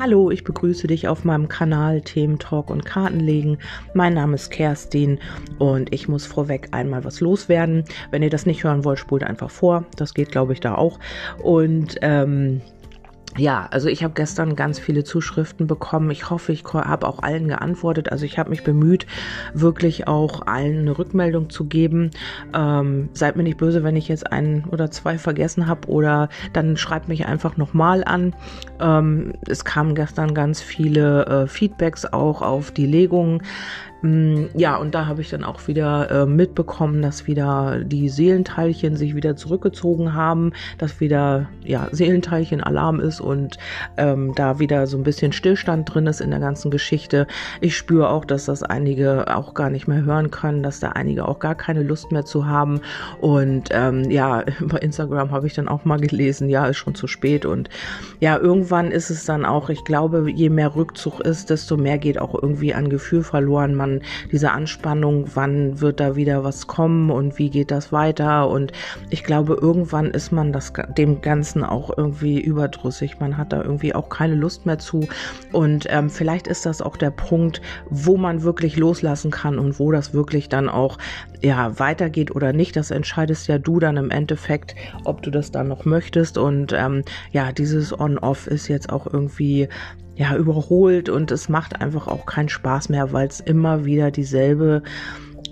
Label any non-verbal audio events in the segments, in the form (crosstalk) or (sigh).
Hallo, ich begrüße dich auf meinem Kanal Themen Talk und Kartenlegen. Mein Name ist Kerstin und ich muss vorweg einmal was loswerden. Wenn ihr das nicht hören wollt, spult einfach vor. Das geht, glaube ich, da auch. Und ähm, ja, also ich habe gestern ganz viele Zuschriften bekommen. Ich hoffe, ich habe auch allen geantwortet. Also ich habe mich bemüht, wirklich auch allen eine Rückmeldung zu geben. Ähm, seid mir nicht böse, wenn ich jetzt einen oder zwei vergessen habe oder dann schreibt mich einfach nochmal an. Ähm, es kamen gestern ganz viele äh, Feedbacks auch auf die Legungen. Mm, ja, und da habe ich dann auch wieder äh, mitbekommen, dass wieder die Seelenteilchen sich wieder zurückgezogen haben, dass wieder ja, Seelenteilchen-Alarm ist und ähm, da wieder so ein bisschen Stillstand drin ist in der ganzen Geschichte. Ich spüre auch, dass das einige auch gar nicht mehr hören können, dass da einige auch gar keine Lust mehr zu haben. Und ähm, ja, (laughs) bei Instagram habe ich dann auch mal gelesen, ja, ist schon zu spät. Und ja, irgendwann ist es dann auch, ich glaube, je mehr Rückzug ist, desto mehr geht auch irgendwie an Gefühl verloren. Man man diese Anspannung, wann wird da wieder was kommen und wie geht das weiter. Und ich glaube, irgendwann ist man das, dem Ganzen auch irgendwie überdrüssig. Man hat da irgendwie auch keine Lust mehr zu. Und ähm, vielleicht ist das auch der Punkt, wo man wirklich loslassen kann und wo das wirklich dann auch ja weitergeht oder nicht. Das entscheidest ja du dann im Endeffekt, ob du das dann noch möchtest. Und ähm, ja, dieses On-Off ist jetzt auch irgendwie ja, überholt und es macht einfach auch keinen Spaß mehr, weil es immer wieder dieselbe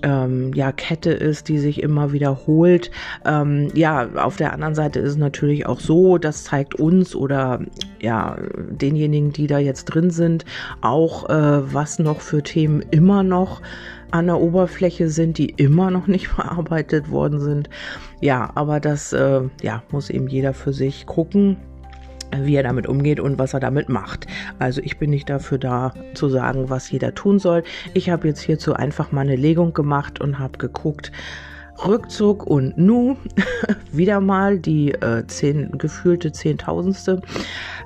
ähm, ja, Kette ist, die sich immer wiederholt. Ähm, ja, auf der anderen Seite ist es natürlich auch so, das zeigt uns oder ja, denjenigen, die da jetzt drin sind, auch äh, was noch für Themen immer noch an der Oberfläche sind, die immer noch nicht (laughs) verarbeitet worden sind. Ja, aber das äh, ja, muss eben jeder für sich gucken wie er damit umgeht und was er damit macht. Also ich bin nicht dafür da zu sagen, was jeder tun soll. Ich habe jetzt hierzu einfach mal eine Legung gemacht und habe geguckt, Rückzug und Nu, (laughs) wieder mal die äh, zehn, gefühlte Zehntausendste,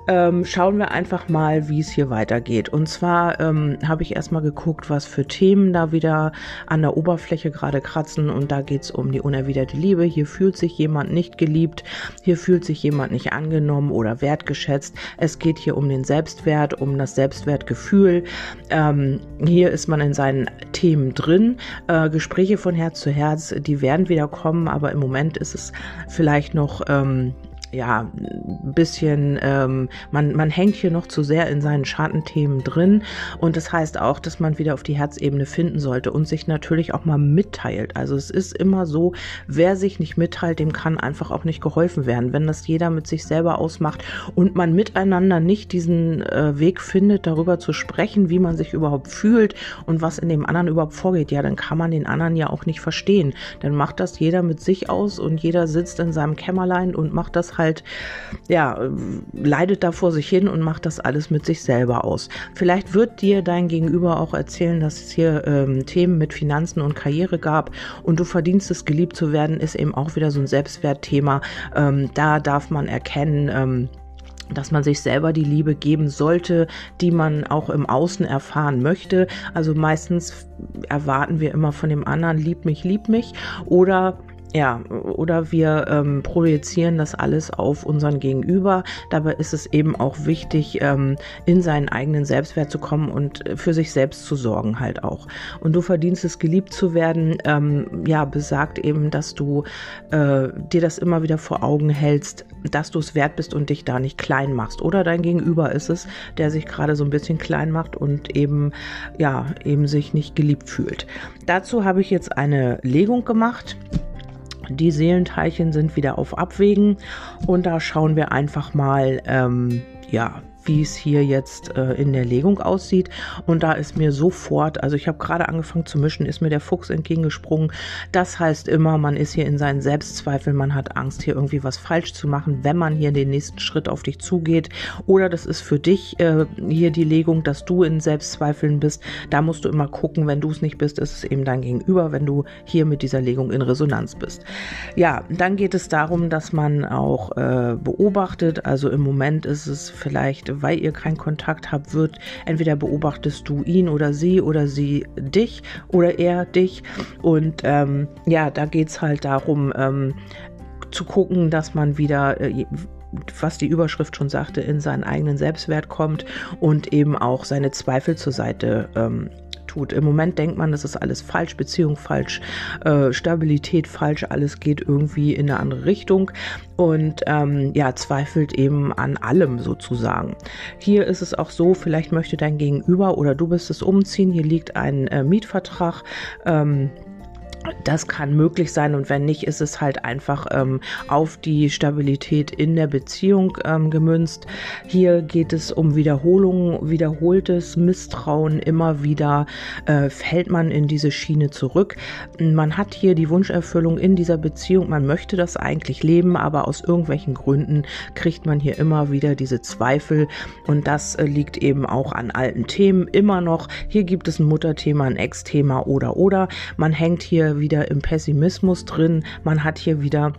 ähm, schauen wir einfach mal, wie es hier weitergeht. Und zwar ähm, habe ich erstmal geguckt, was für Themen da wieder an der Oberfläche gerade kratzen. Und da geht es um die unerwiderte Liebe. Hier fühlt sich jemand nicht geliebt, hier fühlt sich jemand nicht angenommen oder wertgeschätzt. Es geht hier um den Selbstwert, um das Selbstwertgefühl. Ähm, hier ist man in seinen Themen drin. Äh, Gespräche von Herz zu Herz, die werden wieder kommen, aber im Moment ist es vielleicht noch ähm, ja, ein bisschen, ähm, man, man hängt hier noch zu sehr in seinen Schattenthemen drin. Und das heißt auch, dass man wieder auf die Herzebene finden sollte und sich natürlich auch mal mitteilt. Also es ist immer so, wer sich nicht mitteilt, dem kann einfach auch nicht geholfen werden. Wenn das jeder mit sich selber ausmacht und man miteinander nicht diesen äh, Weg findet, darüber zu sprechen, wie man sich überhaupt fühlt und was in dem anderen überhaupt vorgeht, ja, dann kann man den anderen ja auch nicht verstehen. Dann macht das jeder mit sich aus und jeder sitzt in seinem Kämmerlein und macht das halt halt, ja, leidet da vor sich hin und macht das alles mit sich selber aus. Vielleicht wird dir dein Gegenüber auch erzählen, dass es hier ähm, Themen mit Finanzen und Karriere gab und du verdienst es, geliebt zu werden, ist eben auch wieder so ein Selbstwertthema. Ähm, da darf man erkennen, ähm, dass man sich selber die Liebe geben sollte, die man auch im Außen erfahren möchte. Also meistens erwarten wir immer von dem anderen, lieb mich, lieb mich oder ja, oder wir ähm, projizieren das alles auf unseren Gegenüber. Dabei ist es eben auch wichtig, ähm, in seinen eigenen Selbstwert zu kommen und für sich selbst zu sorgen halt auch. Und du verdienst es, geliebt zu werden, ähm, ja, besagt eben, dass du äh, dir das immer wieder vor Augen hältst, dass du es wert bist und dich da nicht klein machst. Oder dein Gegenüber ist es, der sich gerade so ein bisschen klein macht und eben, ja, eben sich nicht geliebt fühlt. Dazu habe ich jetzt eine Legung gemacht. Die Seelenteilchen sind wieder auf Abwägen. Und da schauen wir einfach mal, ähm, ja, wie es hier jetzt äh, in der Legung aussieht. Und da ist mir sofort, also ich habe gerade angefangen zu mischen, ist mir der Fuchs entgegengesprungen. Das heißt immer, man ist hier in seinen Selbstzweifeln, man hat Angst, hier irgendwie was falsch zu machen, wenn man hier den nächsten Schritt auf dich zugeht. Oder das ist für dich äh, hier die Legung, dass du in Selbstzweifeln bist. Da musst du immer gucken, wenn du es nicht bist, ist es eben dein Gegenüber, wenn du hier mit dieser Legung in Resonanz bist. Ja, dann geht es darum, dass man auch äh, beobachtet. Also im Moment ist es vielleicht weil ihr keinen Kontakt habt, wird entweder beobachtest du ihn oder sie oder sie dich oder er dich. Und ähm, ja, da geht es halt darum, ähm, zu gucken, dass man wieder äh, was die Überschrift schon sagte, in seinen eigenen Selbstwert kommt und eben auch seine Zweifel zur Seite ähm, tut. Im Moment denkt man, das ist alles falsch, Beziehung falsch, äh, Stabilität falsch, alles geht irgendwie in eine andere Richtung und ähm, ja, zweifelt eben an allem sozusagen. Hier ist es auch so, vielleicht möchte dein Gegenüber oder du bist es umziehen, hier liegt ein äh, Mietvertrag. Ähm, das kann möglich sein und wenn nicht, ist es halt einfach ähm, auf die Stabilität in der Beziehung ähm, gemünzt. Hier geht es um Wiederholungen, wiederholtes Misstrauen. Immer wieder äh, fällt man in diese Schiene zurück. Man hat hier die Wunscherfüllung in dieser Beziehung. Man möchte das eigentlich leben, aber aus irgendwelchen Gründen kriegt man hier immer wieder diese Zweifel und das äh, liegt eben auch an alten Themen immer noch. Hier gibt es ein Mutterthema, ein Ex-Thema oder oder. Man hängt hier wieder im Pessimismus drin. Man hat hier wieder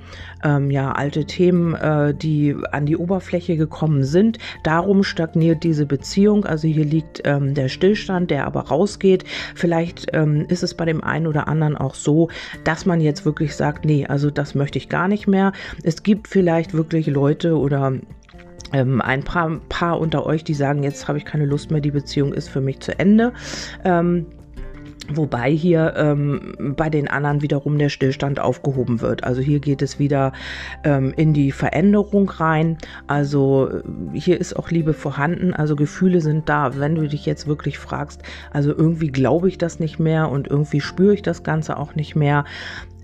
ähm, ja alte Themen, äh, die an die Oberfläche gekommen sind. Darum stagniert diese Beziehung. Also hier liegt ähm, der Stillstand, der aber rausgeht. Vielleicht ähm, ist es bei dem einen oder anderen auch so, dass man jetzt wirklich sagt, nee, also das möchte ich gar nicht mehr. Es gibt vielleicht wirklich Leute oder ähm, ein paar, paar unter euch, die sagen, jetzt habe ich keine Lust mehr, die Beziehung ist für mich zu Ende. Ähm, Wobei hier ähm, bei den anderen wiederum der Stillstand aufgehoben wird. Also hier geht es wieder ähm, in die Veränderung rein. Also äh, hier ist auch Liebe vorhanden. Also Gefühle sind da. Wenn du dich jetzt wirklich fragst, also irgendwie glaube ich das nicht mehr und irgendwie spüre ich das Ganze auch nicht mehr,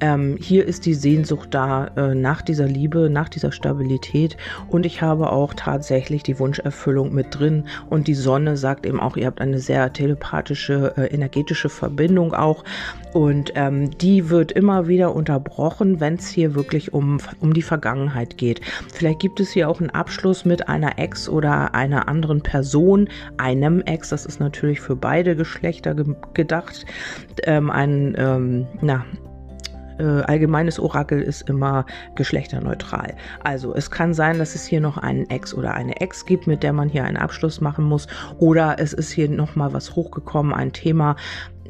ähm, hier ist die Sehnsucht da äh, nach dieser Liebe, nach dieser Stabilität. Und ich habe auch tatsächlich die Wunscherfüllung mit drin. Und die Sonne sagt eben auch, ihr habt eine sehr telepathische, äh, energetische Verbindung auch. Und ähm, die wird immer wieder unterbrochen, wenn es hier wirklich um, um die Vergangenheit geht. Vielleicht gibt es hier auch einen Abschluss mit einer Ex oder einer anderen Person, einem Ex, das ist natürlich für beide Geschlechter ge gedacht, ähm, ein, ähm, na, äh, allgemeines Orakel ist immer geschlechterneutral. Also es kann sein, dass es hier noch einen Ex oder eine Ex gibt, mit der man hier einen Abschluss machen muss. Oder es ist hier nochmal was hochgekommen, ein Thema,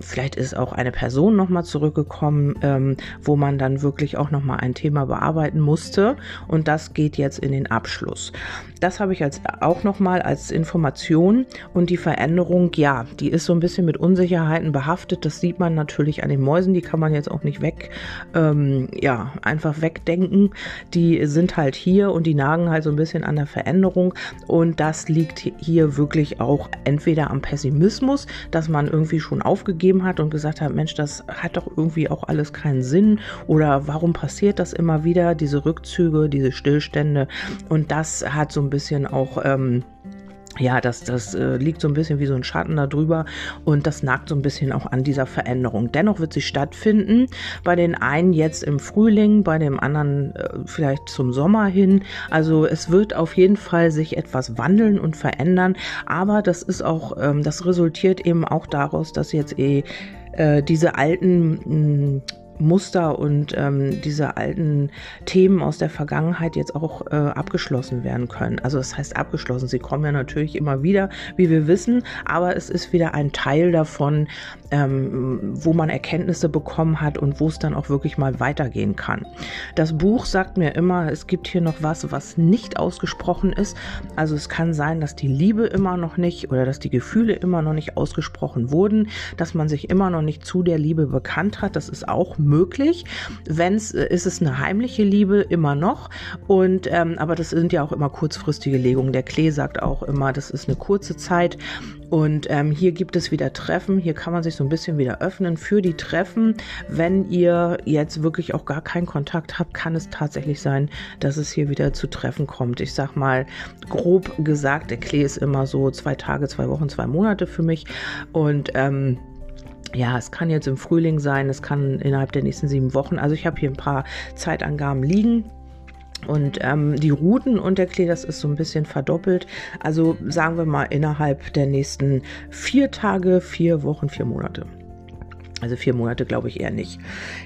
Vielleicht ist auch eine Person nochmal zurückgekommen, ähm, wo man dann wirklich auch nochmal ein Thema bearbeiten musste. Und das geht jetzt in den Abschluss. Das habe ich als, auch nochmal als Information. Und die Veränderung, ja, die ist so ein bisschen mit Unsicherheiten behaftet. Das sieht man natürlich an den Mäusen. Die kann man jetzt auch nicht weg, ähm, ja, einfach wegdenken. Die sind halt hier und die nagen halt so ein bisschen an der Veränderung. Und das liegt hier wirklich auch entweder am Pessimismus, dass man irgendwie schon aufgegeben gegeben hat und gesagt hat, Mensch, das hat doch irgendwie auch alles keinen Sinn oder warum passiert das immer wieder, diese Rückzüge, diese Stillstände? Und das hat so ein bisschen auch ähm, ja, das, das äh, liegt so ein bisschen wie so ein Schatten da drüber und das nagt so ein bisschen auch an dieser Veränderung. Dennoch wird sie stattfinden. Bei den einen jetzt im Frühling, bei dem anderen äh, vielleicht zum Sommer hin. Also es wird auf jeden Fall sich etwas wandeln und verändern, aber das ist auch, ähm, das resultiert eben auch daraus, dass jetzt eh äh, diese alten mh, Muster und ähm, diese alten Themen aus der Vergangenheit jetzt auch äh, abgeschlossen werden können. Also das heißt abgeschlossen. Sie kommen ja natürlich immer wieder, wie wir wissen, aber es ist wieder ein Teil davon, ähm, wo man Erkenntnisse bekommen hat und wo es dann auch wirklich mal weitergehen kann. Das Buch sagt mir immer, es gibt hier noch was, was nicht ausgesprochen ist. Also es kann sein, dass die Liebe immer noch nicht oder dass die Gefühle immer noch nicht ausgesprochen wurden, dass man sich immer noch nicht zu der Liebe bekannt hat. Das ist auch möglich. Wenn es äh, ist es eine heimliche Liebe immer noch. Und ähm, aber das sind ja auch immer kurzfristige Legungen. Der Klee sagt auch immer, das ist eine kurze Zeit. Und ähm, hier gibt es wieder Treffen. Hier kann man sich so ein bisschen wieder öffnen für die Treffen. Wenn ihr jetzt wirklich auch gar keinen Kontakt habt, kann es tatsächlich sein, dass es hier wieder zu Treffen kommt. Ich sag mal grob gesagt, der Klee ist immer so zwei Tage, zwei Wochen, zwei Monate für mich. Und ähm, ja, es kann jetzt im Frühling sein, es kann innerhalb der nächsten sieben Wochen. Also ich habe hier ein paar Zeitangaben liegen. Und ähm, die Routen und der Klee, das ist so ein bisschen verdoppelt. Also sagen wir mal innerhalb der nächsten vier Tage, vier Wochen, vier Monate. Also vier Monate glaube ich eher nicht.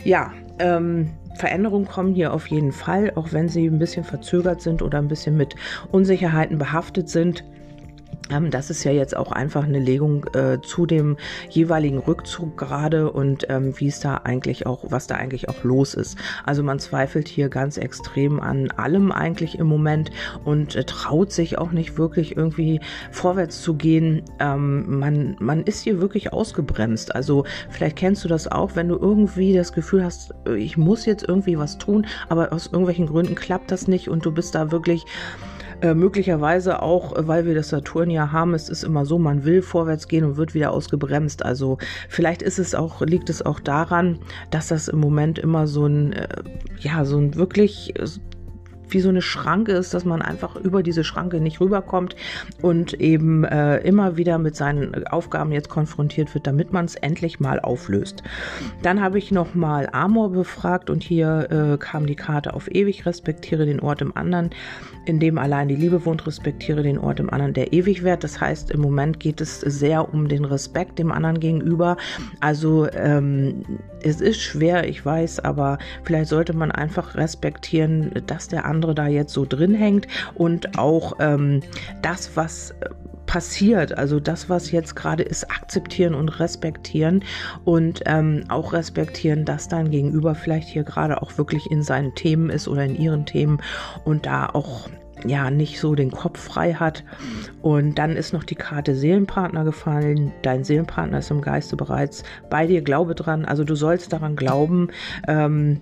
Ja, ähm, Veränderungen kommen hier auf jeden Fall, auch wenn sie ein bisschen verzögert sind oder ein bisschen mit Unsicherheiten behaftet sind das ist ja jetzt auch einfach eine Legung äh, zu dem jeweiligen Rückzug gerade und ähm, wie es da eigentlich auch, was da eigentlich auch los ist. Also man zweifelt hier ganz extrem an allem eigentlich im Moment und äh, traut sich auch nicht wirklich irgendwie vorwärts zu gehen. Ähm, man, man ist hier wirklich ausgebremst. Also vielleicht kennst du das auch, wenn du irgendwie das Gefühl hast, äh, ich muss jetzt irgendwie was tun, aber aus irgendwelchen Gründen klappt das nicht und du bist da wirklich äh, möglicherweise auch, äh, weil wir das Saturn ja haben, es ist immer so, man will vorwärts gehen und wird wieder ausgebremst. Also vielleicht ist es auch, liegt es auch daran, dass das im Moment immer so ein, äh, ja, so ein wirklich wie so eine Schranke ist, dass man einfach über diese Schranke nicht rüberkommt und eben äh, immer wieder mit seinen Aufgaben jetzt konfrontiert wird, damit man es endlich mal auflöst. Dann habe ich noch mal Amor befragt und hier äh, kam die Karte auf ewig, respektiere den Ort im anderen, in dem allein die Liebe wohnt, respektiere den Ort im anderen, der ewig wird. Das heißt, im Moment geht es sehr um den Respekt dem anderen gegenüber. Also ähm, es ist schwer, ich weiß, aber vielleicht sollte man einfach respektieren, dass der andere andere da jetzt so drin hängt und auch ähm, das, was äh, passiert, also das, was jetzt gerade ist, akzeptieren und respektieren und ähm, auch respektieren, dass dein Gegenüber vielleicht hier gerade auch wirklich in seinen Themen ist oder in ihren Themen und da auch ja nicht so den Kopf frei hat. Und dann ist noch die Karte Seelenpartner gefallen. Dein Seelenpartner ist im Geiste bereits bei dir. Glaube dran. Also du sollst daran glauben. Ähm,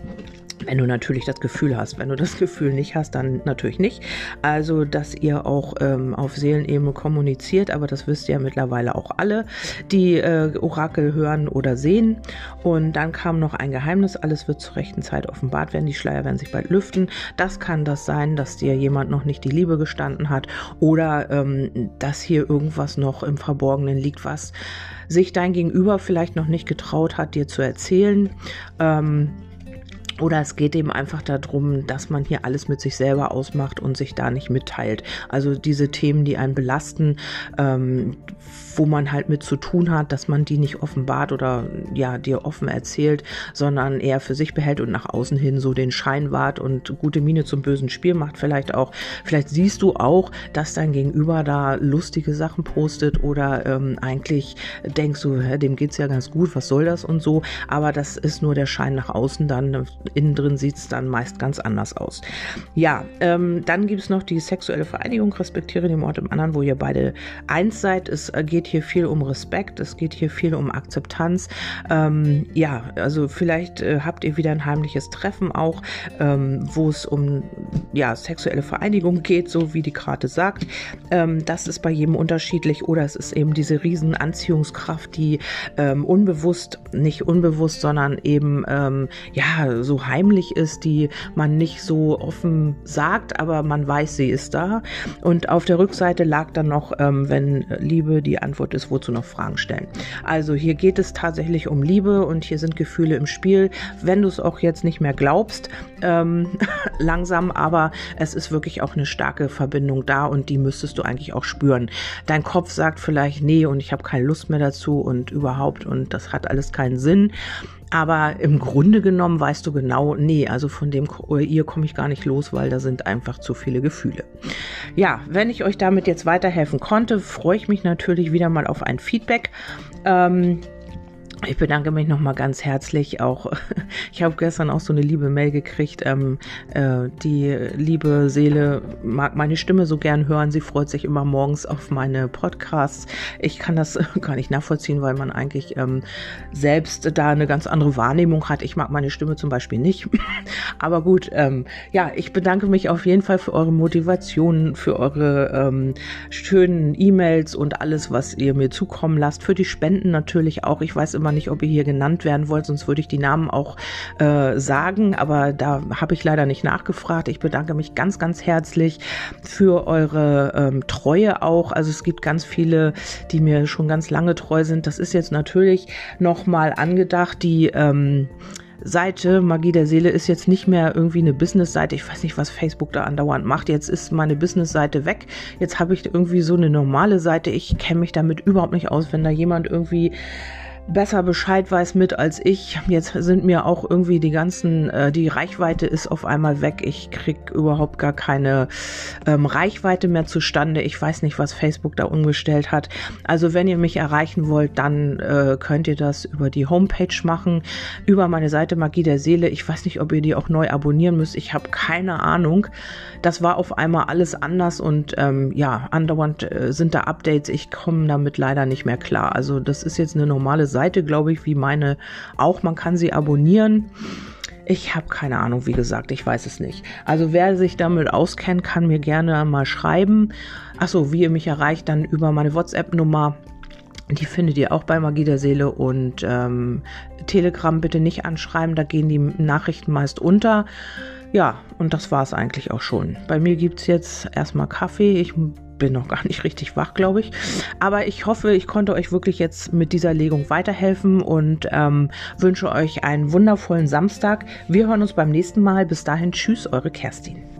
wenn du natürlich das Gefühl hast. Wenn du das Gefühl nicht hast, dann natürlich nicht. Also, dass ihr auch ähm, auf Seelenebene kommuniziert, aber das wisst ihr ja mittlerweile auch alle, die äh, Orakel hören oder sehen. Und dann kam noch ein Geheimnis, alles wird zur rechten Zeit offenbart werden, die Schleier werden sich bald lüften. Das kann das sein, dass dir jemand noch nicht die Liebe gestanden hat oder ähm, dass hier irgendwas noch im Verborgenen liegt, was sich dein Gegenüber vielleicht noch nicht getraut hat, dir zu erzählen. Ähm, oder es geht eben einfach darum, dass man hier alles mit sich selber ausmacht und sich da nicht mitteilt. Also diese Themen, die einen belasten, ähm, wo man halt mit zu tun hat, dass man die nicht offenbart oder ja dir offen erzählt, sondern eher für sich behält und nach außen hin so den Schein wahrt und gute Miene zum bösen Spiel macht. Vielleicht auch, vielleicht siehst du auch, dass dein Gegenüber da lustige Sachen postet oder ähm, eigentlich denkst du, hä, dem geht's ja ganz gut, was soll das und so. Aber das ist nur der Schein nach außen dann innen drin sieht es dann meist ganz anders aus. Ja, ähm, dann gibt es noch die sexuelle Vereinigung, respektiere den Ort im anderen, wo ihr beide eins seid. Es geht hier viel um Respekt, es geht hier viel um Akzeptanz. Ähm, ja, also vielleicht äh, habt ihr wieder ein heimliches Treffen auch, ähm, wo es um ja, sexuelle Vereinigung geht, so wie die Karte sagt. Ähm, das ist bei jedem unterschiedlich oder es ist eben diese riesen Anziehungskraft, die ähm, unbewusst, nicht unbewusst, sondern eben ähm, ja so heimlich ist, die man nicht so offen sagt, aber man weiß, sie ist da. Und auf der Rückseite lag dann noch, ähm, wenn Liebe die Antwort ist, wozu noch Fragen stellen. Also hier geht es tatsächlich um Liebe und hier sind Gefühle im Spiel. Wenn du es auch jetzt nicht mehr glaubst, ähm, (laughs) langsam, aber es ist wirklich auch eine starke Verbindung da und die müsstest du eigentlich auch spüren. Dein Kopf sagt vielleicht, nee, und ich habe keine Lust mehr dazu und überhaupt und das hat alles keinen Sinn. Aber im Grunde genommen weißt du genau, nee, also von dem ihr komme ich gar nicht los, weil da sind einfach zu viele Gefühle. Ja, wenn ich euch damit jetzt weiterhelfen konnte, freue ich mich natürlich wieder mal auf ein Feedback. Ähm, ich bedanke mich nochmal ganz herzlich auch. (laughs) Ich habe gestern auch so eine liebe Mail gekriegt. Ähm, äh, die liebe Seele mag meine Stimme so gern hören. Sie freut sich immer morgens auf meine Podcasts. Ich kann das (laughs) gar nicht nachvollziehen, weil man eigentlich ähm, selbst da eine ganz andere Wahrnehmung hat. Ich mag meine Stimme zum Beispiel nicht. (laughs) Aber gut, ähm, ja, ich bedanke mich auf jeden Fall für eure Motivation, für eure ähm, schönen E-Mails und alles, was ihr mir zukommen lasst. Für die Spenden natürlich auch. Ich weiß immer immer nicht, ob ihr hier genannt werden wollt, sonst würde ich die Namen auch äh, sagen, aber da habe ich leider nicht nachgefragt. Ich bedanke mich ganz, ganz herzlich für eure ähm, Treue auch. Also es gibt ganz viele, die mir schon ganz lange treu sind. Das ist jetzt natürlich nochmal angedacht, die ähm, Seite Magie der Seele ist jetzt nicht mehr irgendwie eine Business-Seite. Ich weiß nicht, was Facebook da andauernd macht. Jetzt ist meine Business-Seite weg. Jetzt habe ich irgendwie so eine normale Seite. Ich kenne mich damit überhaupt nicht aus, wenn da jemand irgendwie besser Bescheid weiß mit als ich. Jetzt sind mir auch irgendwie die ganzen, äh, die Reichweite ist auf einmal weg. Ich krieg überhaupt gar keine ähm, Reichweite mehr zustande. Ich weiß nicht, was Facebook da umgestellt hat. Also wenn ihr mich erreichen wollt, dann äh, könnt ihr das über die Homepage machen, über meine Seite Magie der Seele. Ich weiß nicht, ob ihr die auch neu abonnieren müsst. Ich habe keine Ahnung. Das war auf einmal alles anders und ähm, ja, andauernd äh, sind da Updates. Ich komme damit leider nicht mehr klar. Also das ist jetzt eine normale Seite, glaube ich, wie meine auch. Man kann sie abonnieren. Ich habe keine Ahnung, wie gesagt, ich weiß es nicht. Also wer sich damit auskennt, kann mir gerne mal schreiben. Achso, wie ihr mich erreicht, dann über meine WhatsApp-Nummer. Die findet ihr auch bei Magie der Seele und ähm, Telegram bitte nicht anschreiben, da gehen die Nachrichten meist unter. Ja, und das war es eigentlich auch schon. Bei mir gibt es jetzt erstmal Kaffee. Ich bin noch gar nicht richtig wach, glaube ich. Aber ich hoffe, ich konnte euch wirklich jetzt mit dieser Legung weiterhelfen und ähm, wünsche euch einen wundervollen Samstag. Wir hören uns beim nächsten Mal. Bis dahin, tschüss, eure Kerstin.